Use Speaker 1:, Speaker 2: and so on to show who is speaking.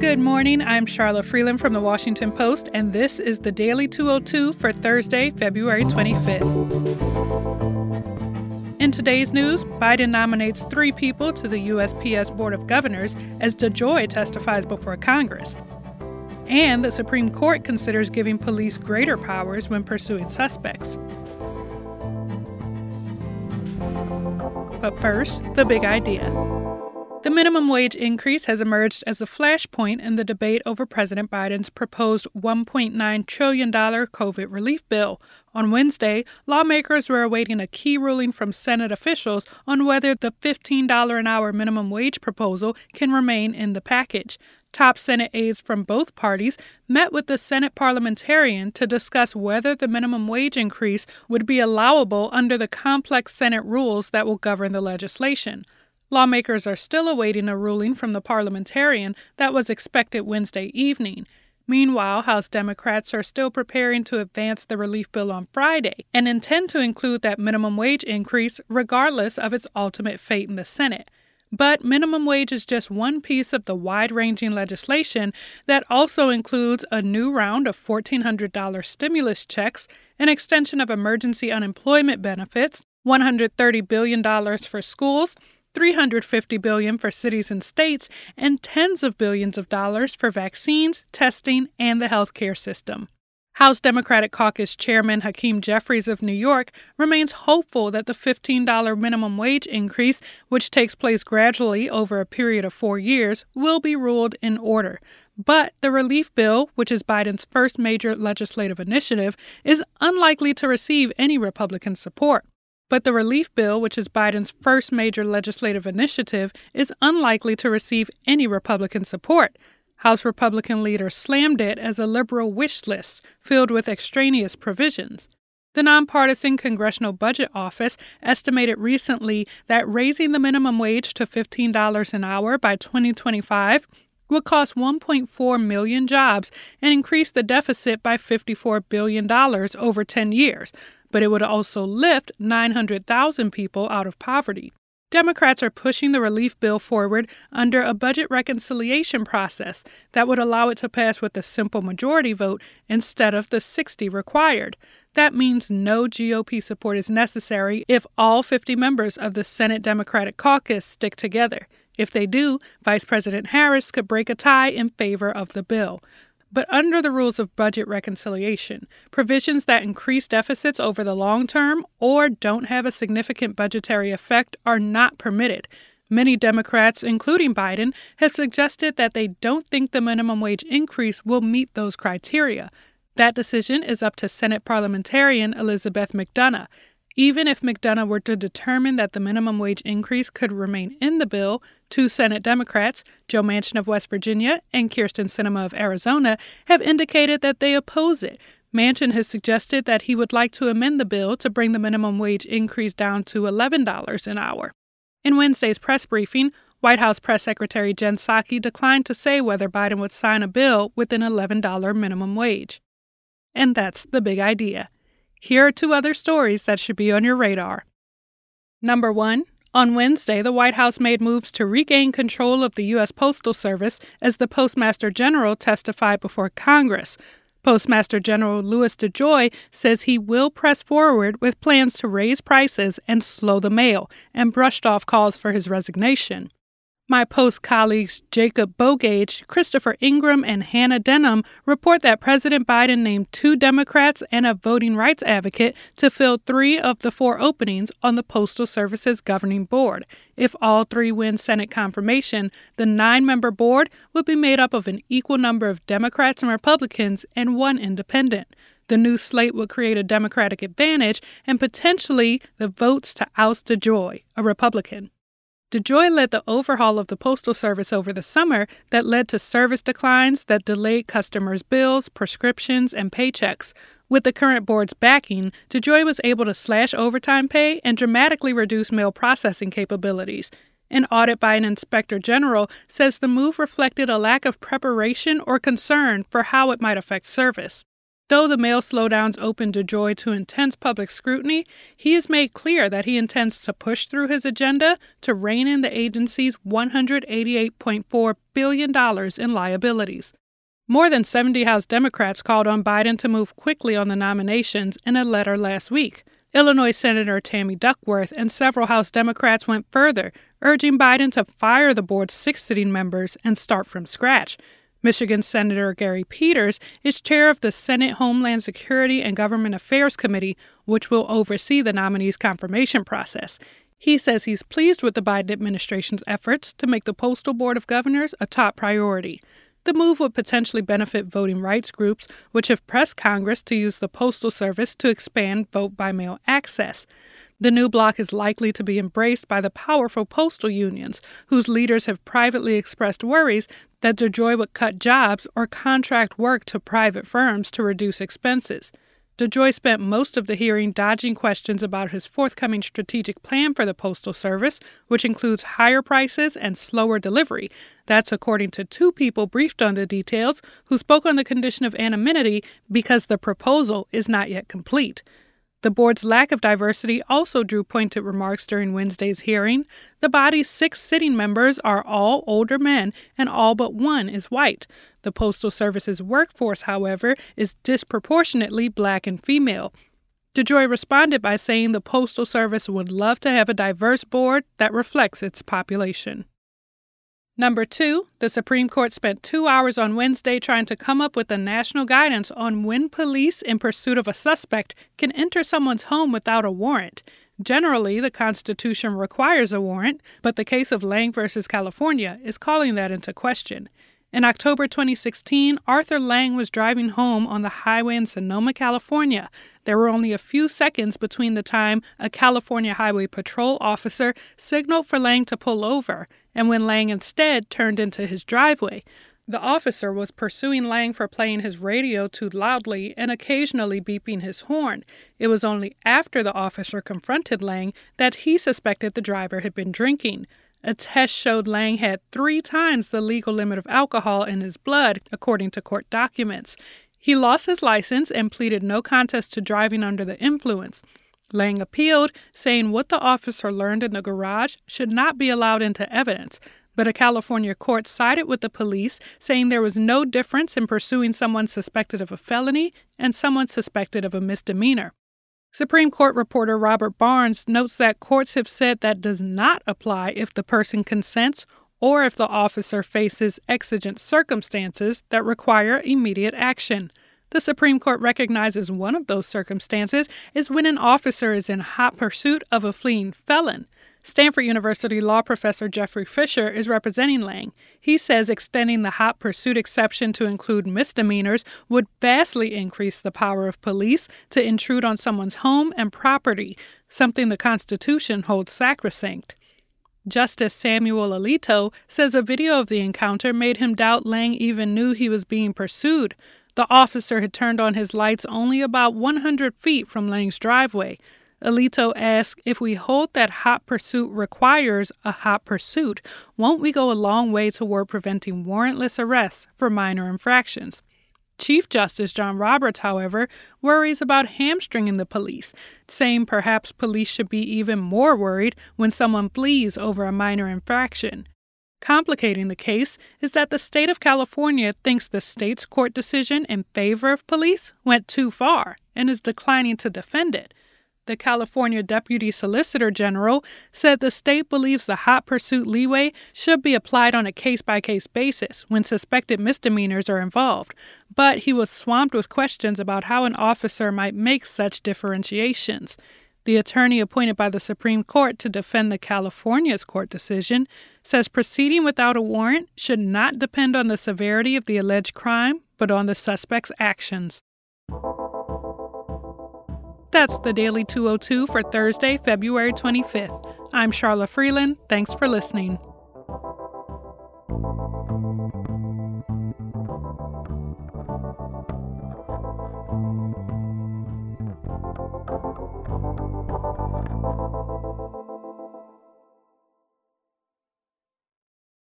Speaker 1: Good morning. I'm Charlotte Freeland from the Washington Post, and this is the Daily 202 for Thursday, February 25th. In today's news, Biden nominates three people to the USPS Board of Governors as DeJoy testifies before Congress. And the Supreme Court considers giving police greater powers when pursuing suspects. But first, the big idea. The minimum wage increase has emerged as a flashpoint in the debate over President Biden's proposed $1.9 trillion COVID relief bill. On Wednesday, lawmakers were awaiting a key ruling from Senate officials on whether the $15 an hour minimum wage proposal can remain in the package. Top Senate aides from both parties met with the Senate parliamentarian to discuss whether the minimum wage increase would be allowable under the complex Senate rules that will govern the legislation. Lawmakers are still awaiting a ruling from the parliamentarian that was expected Wednesday evening. Meanwhile, House Democrats are still preparing to advance the relief bill on Friday and intend to include that minimum wage increase regardless of its ultimate fate in the Senate. But minimum wage is just one piece of the wide ranging legislation that also includes a new round of $1,400 stimulus checks, an extension of emergency unemployment benefits, $130 billion for schools, 350 billion for cities and states and tens of billions of dollars for vaccines, testing, and the healthcare system. House Democratic Caucus Chairman Hakeem Jeffries of New York remains hopeful that the $15 minimum wage increase, which takes place gradually over a period of four years, will be ruled in order. But the relief bill, which is Biden's first major legislative initiative, is unlikely to receive any Republican support. But the relief bill, which is Biden's first major legislative initiative, is unlikely to receive any Republican support. House Republican leaders slammed it as a liberal wish list filled with extraneous provisions. The nonpartisan Congressional Budget Office estimated recently that raising the minimum wage to $15 an hour by 2025 would cost 1.4 million jobs and increase the deficit by $54 billion over 10 years, but it would also lift 900,000 people out of poverty. Democrats are pushing the relief bill forward under a budget reconciliation process that would allow it to pass with a simple majority vote instead of the 60 required. That means no GOP support is necessary if all 50 members of the Senate Democratic caucus stick together. If they do, Vice President Harris could break a tie in favor of the bill but under the rules of budget reconciliation, provisions that increase deficits over the long term or don't have a significant budgetary effect are not permitted. Many Democrats, including Biden, have suggested that they don't think the minimum wage increase will meet those criteria. That decision is up to Senate parliamentarian Elizabeth MacDonough. Even if MacDonough were to determine that the minimum wage increase could remain in the bill, two Senate Democrats, Joe Manchin of West Virginia and Kyrsten Sinema of Arizona, have indicated that they oppose it. Manchin has suggested that he would like to amend the bill to bring the minimum wage increase down to $11 an hour. In Wednesday's press briefing, White House Press Secretary Jen Psaki declined to say whether Biden would sign a bill with an $11 minimum wage. And that's the big idea. Here are two other stories that should be on your radar. Number one, on Wednesday, the White House made moves to regain control of the U.S. Postal Service as the Postmaster General testified before Congress. Postmaster General Louis DeJoy says he will press forward with plans to raise prices and slow the mail, and brushed off calls for his resignation. My Post colleagues Jacob Bogage, Christopher Ingraham, and Hannah Denham report that President Biden named two Democrats and a voting rights advocate to fill three of the four openings on the Postal Service's governing board. If all three win Senate confirmation, the nine member board would be made up of an equal number of Democrats and Republicans and one independent. The new slate would create a Democratic advantage and potentially the votes to oust DeJoy, a Republican. DeJoy led the overhaul of the Postal Service over the summer that led to service declines that delayed customers' bills, prescriptions, and paychecks. With the current board's backing, DeJoy was able to slash overtime pay and dramatically reduce mail processing capabilities. An audit by an inspector general says the move reflected a lack of preparation or concern for how it might affect service. Though the mail slowdowns opened DeJoy to intense public scrutiny, he has made clear that he intends to push through his agenda to rein in the agency's $188.4 billion in liabilities. More than 70 House Democrats called on Biden to move quickly on the nominations in a letter last week. Illinois Senator Tammy Duckworth and several House Democrats went further, urging Biden to fire the board's six sitting members and start from scratch. Michigan Senator Gary Peters is chair of the Senate Homeland Security and Government Affairs Committee, which will oversee the nominee's confirmation process. He says he's pleased with the Biden administration's efforts to make the Postal Board of Governors a top priority. The move would potentially benefit voting rights groups, which have pressed Congress to use the Postal Service to expand vote by mail access. The new block is likely to be embraced by the powerful postal unions, whose leaders have privately expressed worries that DeJoy would cut jobs or contract work to private firms to reduce expenses. DeJoy spent most of the hearing dodging questions about his forthcoming strategic plan for the Postal Service, which includes higher prices and slower delivery. That's according to two people briefed on the details who spoke on the condition of anonymity because the proposal is not yet complete. The board's lack of diversity also drew pointed remarks during Wednesday's hearing. The body's six sitting members are all older men, and all but one is white. The Postal Service's workforce, however, is disproportionately black and female. DeJoy responded by saying the Postal Service would love to have a diverse board that reflects its population. Number two, the Supreme Court spent two hours on Wednesday trying to come up with a national guidance on when police in pursuit of a suspect can enter someone's home without a warrant. Generally, the Constitution requires a warrant, but the case of Lang versus California is calling that into question. In October 2016, Arthur Lang was driving home on the highway in Sonoma, California. There were only a few seconds between the time a California Highway Patrol officer signaled for Lang to pull over and when Lang instead turned into his driveway. The officer was pursuing Lang for playing his radio too loudly and occasionally beeping his horn. It was only after the officer confronted Lang that he suspected the driver had been drinking. A test showed Lang had three times the legal limit of alcohol in his blood, according to court documents. He lost his license and pleaded no contest to driving under the influence. Lang appealed, saying what the officer learned in the garage should not be allowed into evidence, but a California court sided with the police, saying there was no difference in pursuing someone suspected of a felony and someone suspected of a misdemeanor. Supreme Court reporter Robert Barnes notes that courts have said that does not apply if the person consents or if the officer faces exigent circumstances that require immediate action. The Supreme Court recognizes one of those circumstances is when an officer is in hot pursuit of a fleeing felon. Stanford University law professor Jeffrey Fisher is representing Lang. He says extending the hot pursuit exception to include misdemeanors would vastly increase the power of police to intrude on someone's home and property, something the Constitution holds sacrosanct. Justice Samuel Alito says a video of the encounter made him doubt Lang even knew he was being pursued. The officer had turned on his lights only about 100 feet from Lang's driveway. Alito asked if we hold that hot pursuit requires a hot pursuit, won't we go a long way toward preventing warrantless arrests for minor infractions? Chief Justice John Roberts, however, worries about hamstringing the police, saying perhaps police should be even more worried when someone flees over a minor infraction. Complicating the case is that the state of California thinks the state's court decision in favor of police went too far and is declining to defend it. The California Deputy Solicitor General said the state believes the hot pursuit leeway should be applied on a case by case basis when suspected misdemeanors are involved, but he was swamped with questions about how an officer might make such differentiations. The attorney appointed by the Supreme Court to defend the California's court decision says proceeding without a warrant should not depend on the severity of the alleged crime, but on the suspect's actions. That's the Daily 202 for Thursday, February 25th. I'm Charla Freeland. Thanks for listening.